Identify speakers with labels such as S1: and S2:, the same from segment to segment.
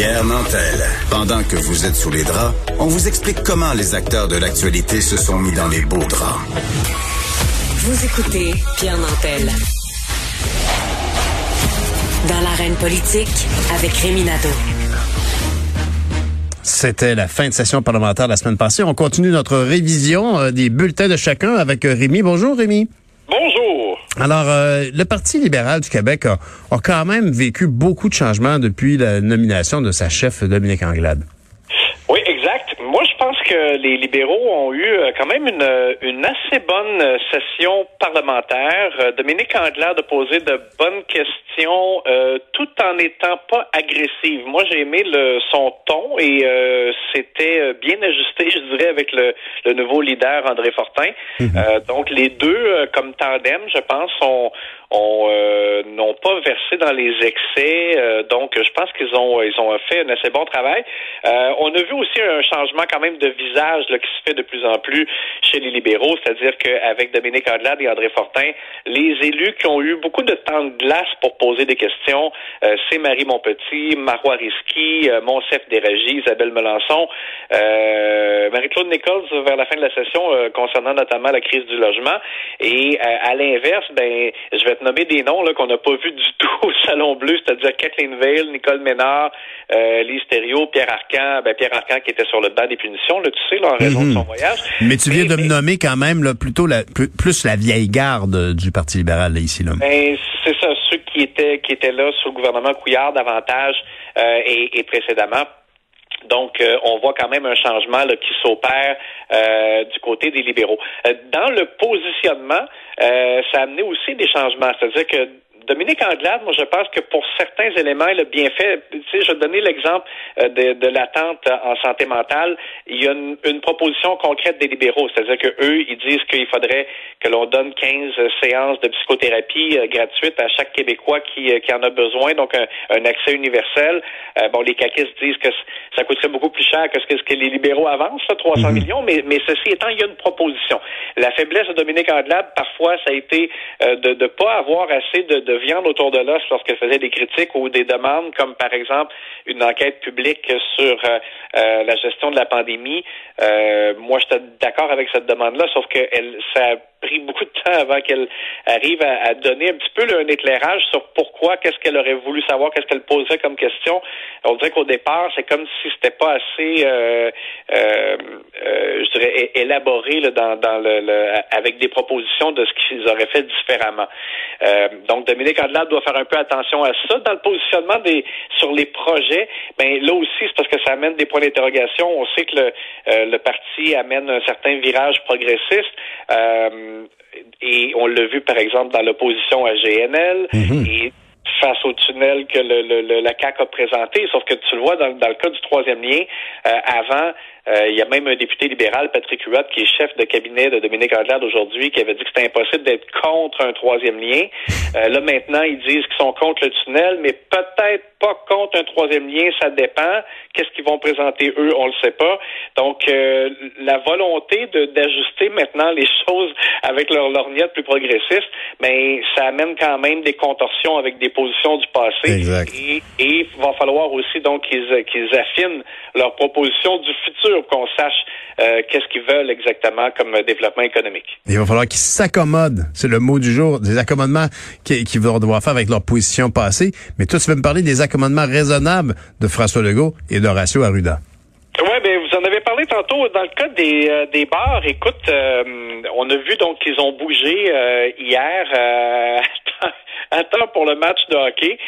S1: Pierre Nantel. Pendant que vous êtes sous les draps, on vous explique comment les acteurs de l'actualité se sont mis dans les beaux draps.
S2: Vous écoutez Pierre Nantel. Dans l'arène politique, avec Rémi Nadeau.
S3: C'était la fin de session parlementaire la semaine passée. On continue notre révision euh, des bulletins de chacun avec euh, Rémi. Bonjour Rémi. Alors, euh, le Parti libéral du Québec a, a, quand même vécu beaucoup de changements depuis la nomination de sa chef Dominique Anglade.
S4: Oui, exact. Moi, je pense que les libéraux ont eu euh, quand même une, une assez bonne euh, session parlementaire. Dominique Anglade a posé de bonnes questions euh, tout en n'étant pas agressive. Moi, j'ai aimé le, son ton et euh, c'était bien ajusté, je dirais, avec le, le nouveau leader André Fortin. Mm-hmm. donc, les deux, comme tandem, je pense, ont, ont n'ont pas versé dans les excès. donc, je pense qu'ils ont ils ont fait un assez bon travail. on a vu aussi un changement quand même de visage qui se fait de plus en plus chez les libéraux, c'est-à-dire qu'avec Dominique Andelade et André Fortin, les élus qui ont eu beaucoup de temps de glace pour poser des questions, euh, c'est Marie Montpetit, Marois Risky, euh, Monsef Isabelle Melançon, euh, Marie-Claude Nichols vers la fin de la session euh, concernant notamment la crise du logement. Et à l'inverse, ben, je vais te nommer des noms qu'on n'a pas vus du tout au Salon Bleu, c'est-à-dire Kathleen Veil, Nicole Ménard, Lise Thériault, Pierre Arcan, ben, Pierre Arcan qui était sur le banc des punitions, là, tu sais, là, en raison de son mhm. voyage.
S3: Mais tu viens de me nommer quand même là, plutôt la, plus, la vieille garde du Parti libéral là, ici. Là.
S4: Ben, c'est ça, ceux qui étaient qui étaient là sous le gouvernement Couillard davantage euh, et, et, précédemment. Donc, euh, on voit quand même un changement là, qui s'opère euh, du côté des libéraux. Euh, dans le positionnement, ça a amené aussi des changements. C'est-à-dire que Dominique Anglade, moi, je pense que pour certains éléments, il a bien fait. Tu sais, je vais donner l'exemple euh, de, de l'attente en santé mentale. Il y a une, une proposition concrète des libéraux, c'est-à-dire que eux, ils disent qu'il faudrait que l'on donne 15 séances de psychothérapie euh, gratuites à chaque Québécois qui, euh, qui en a besoin, donc un, un accès universel. bon, les caquistes disent que ça coûterait beaucoup plus cher que ce que, ce que les libéraux avancent, là, 300 mhm. millions, mais, mais ceci étant, il y a une proposition. La faiblesse de Dominique Anglade, parfois, ça a été de ne pas avoir assez de de viande autour de l'os lorsqu'elle faisait des critiques ou des demandes, comme par exemple une enquête publique sur euh, euh, la gestion de la pandémie. Euh, moi, j'étais d'accord avec cette demande-là, sauf que elle, ça pris beaucoup de temps avant qu'elle arrive à, donner un petit peu un éclairage sur pourquoi, qu'est-ce qu'elle aurait voulu savoir, qu'est-ce qu'elle posait comme question. On dirait qu'au départ, c'est comme si c'était pas assez, euh, euh, euh je dirais, élaboré là, dans, dans le, avec des propositions de ce qu'ils auraient fait différemment. Euh, donc, Dominique Andelade doit faire un peu attention à ça. Dans le positionnement des sur les projets, ben là aussi, c'est parce que ça amène des points d'interrogation. On sait que le, euh, le parti amène un certain virage progressiste. Euh, euh, et on l'a vu, par exemple, dans l'opposition à GNL mhm. et face au tunnel que le, le, la CAQ a présenté. Sauf que tu le vois dans, dans le cas du troisième lien, euh, avant, il y a même un député libéral, Patrick Huot, qui est chef de cabinet de Dominique Anglade aujourd'hui, qui avait dit que c'était impossible d'être contre un troisième lien. Euh, là, maintenant, ils disent qu'ils sont contre le tunnel, mais peut-être pas contre un troisième lien, ça dépend. Qu'est-ce qu'ils vont présenter eux, on le sait pas. Donc, euh, la volonté d'ajuster maintenant les choses avec leur lorgnette plus progressiste, mais ça amène quand même des contorsions avec des positions du passé.
S3: Exact.
S4: Et, il va falloir aussi donc qu'ils qu'ils affinent leurs propositions du futur pour qu'on sache euh, qu'est-ce qu'ils veulent exactement comme développement économique.
S3: Il va falloir qu'ils s'accommodent. C'est le mot du jour, des accommodements qu'ils vont devoir faire avec leur position passée. Mais toi, tu veux me parler des accommodements raisonnables de François Legault et d'Horacio Arruda.
S4: Oui, ben vous en avez parlé tantôt dans le cas des, euh, des bars. Écoute, euh, on a vu donc qu'ils ont bougé hier à temps pour le match de hockey.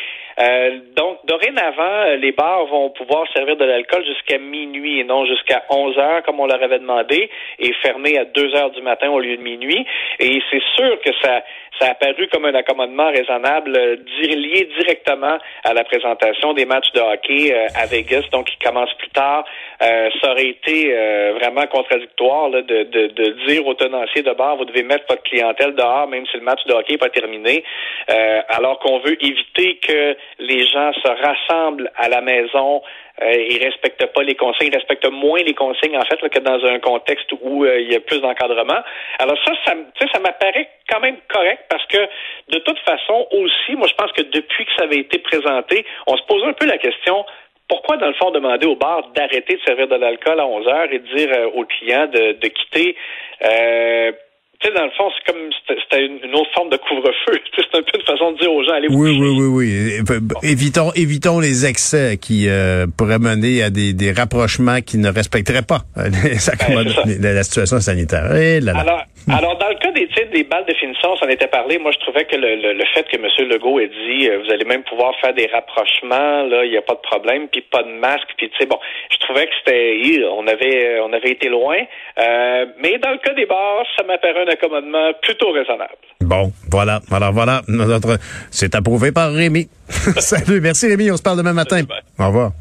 S4: Euh, donc, dorénavant, euh, les bars vont pouvoir servir de l'alcool jusqu'à minuit et non jusqu'à 11 heures, comme on leur avait demandé, et fermer à 2 heures du matin au lieu de minuit. Et c'est sûr que ça, ça a paru comme un accommodement raisonnable euh, lié directement à la présentation des matchs de hockey à Vegas, donc qui commence plus tard. ça aurait été vraiment contradictoire de, de, de, dire aux tenanciers de bar, vous devez mettre votre clientèle dehors, même si le match de hockey n'est pas terminé, alors qu'on veut éviter que les gens se rassemblent à la maison euh, et respectent pas les consignes, ils respectent moins les consignes en fait que dans un contexte où euh, il y a plus d'encadrement. Alors ça, ça, ça m'apparaît quand même correct parce que de toute façon aussi, moi je pense que depuis que ça avait été présenté, on se pose un peu la question pourquoi, dans le fond, demander au bar d'arrêter de servir de l'alcool à 11 heures et de dire aux clients de, de quitter tu sais, dans le fond, c'est comme c'était une autre forme de couvre-feu. C'est un peu une façon de dire aux gens allez vous
S3: Oui, oui, oui, oui. Évitons, évitons les excès qui euh, pourraient mener à des, des rapprochements qui ne respecteraient pas ben, la, situation sanitaire. Et là,
S4: Alors, alors, dans le cas des, des balles de finition, ça en était parlé. Moi, je trouvais que le, le, fait que M. Legault ait dit euh, vous allez même pouvoir faire des rapprochements, là, il n'y a pas de problème, puis pas de masque, puis tu sais, bon, je trouvais que c'était on avait on avait été loin. Euh, mais dans le cas des bars, ça m'apparaît un accommodement plutôt raisonnable.
S3: Bon, voilà. Alors voilà, notre c'est approuvé par Rémi. Salut, merci Rémi, on se parle demain matin. Au revoir.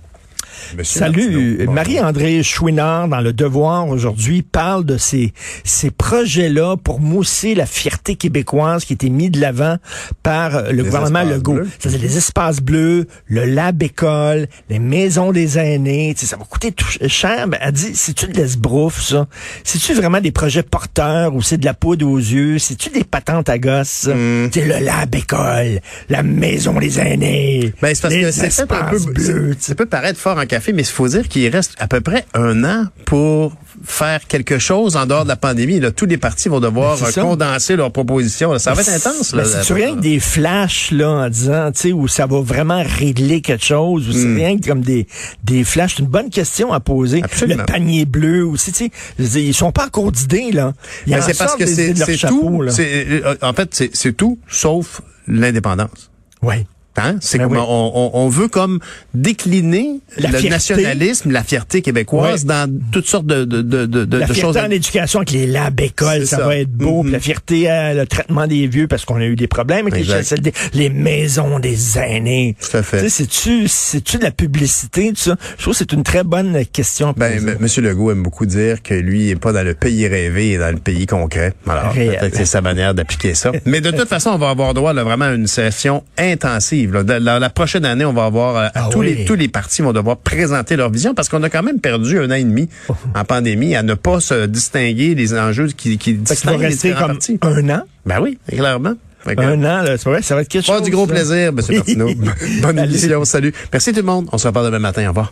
S5: Salut. Marie-André Chouinard, dans Le Devoir aujourd'hui, parle de ces, ces projets-là pour mousser la fierté québécoise qui était mis de l'avant par le gouvernement Legault. C'est les espaces bleus, le lab école, les maisons des aînés. ça va coûter tout cher. Ben, elle dit, c'est-tu de l'esbrouf, ça? C'est-tu vraiment des projets porteurs ou c'est de la poudre aux yeux? C'est-tu des patentes à gosses? Mm. C'est le lab école, la maison des aînés.
S3: Ben, c'est parce que c'est un peu, bleu. Ça peut paraître fort en café, mais il faut dire qu'il reste à peu près un an pour faire quelque chose en dehors de la pandémie. Là, tous les partis vont devoir condenser leurs propositions. Ça va être intense. Là,
S5: c'est rien que des flashs là, en disant, tu sais, où ça va vraiment régler quelque chose, ou c'est hmm. rien que comme des, des flashs. C'est une bonne question à poser. Le panier bleu aussi, tu sais, ils sont pas encore d'idées là.
S3: c'est parce que c'est tout. Euh, en fait, c'est tout sauf l'indépendance.
S5: Oui.
S3: Hein? C'est ben on, on, veut comme décliner le nationalisme, la fierté québécoise dans toutes sortes de, de, de, de,
S5: la fierté en éducation avec les labs écoles, ça, va être beau. Mm-hmm. La fierté, euh, le traitement des vieux parce qu'on a eu des problèmes avec les, les maisons des aînés.
S3: Tout à fait.
S5: C'est-tu, c'est-tu de la publicité, tout ça? Je trouve que c'est une très bonne question.
S3: Ben, Monsieur Legault aime beaucoup dire que lui est pas dans le pays rêvé, il est dans le pays concret. Alors, peut-être c'est sa manière d'appliquer ça. Mais de toute façon, on va avoir droit là, vraiment à une session intensive la, prochaine année, on va avoir euh, ah tous les tous les partis vont devoir présenter leur vision parce qu'on a quand même perdu un an et demi oh. en pandémie à ne pas se distinguer les enjeux qui qui distinguent
S5: les comme partis. Un an?
S3: Ben oui, clairement.
S5: Un an, c'est vrai, ça va être quelque chose.
S3: Pas du gros plaisir, M. Martineau. Bonne émission, salut. Merci tout le monde. On se reparle demain matin. Au revoir.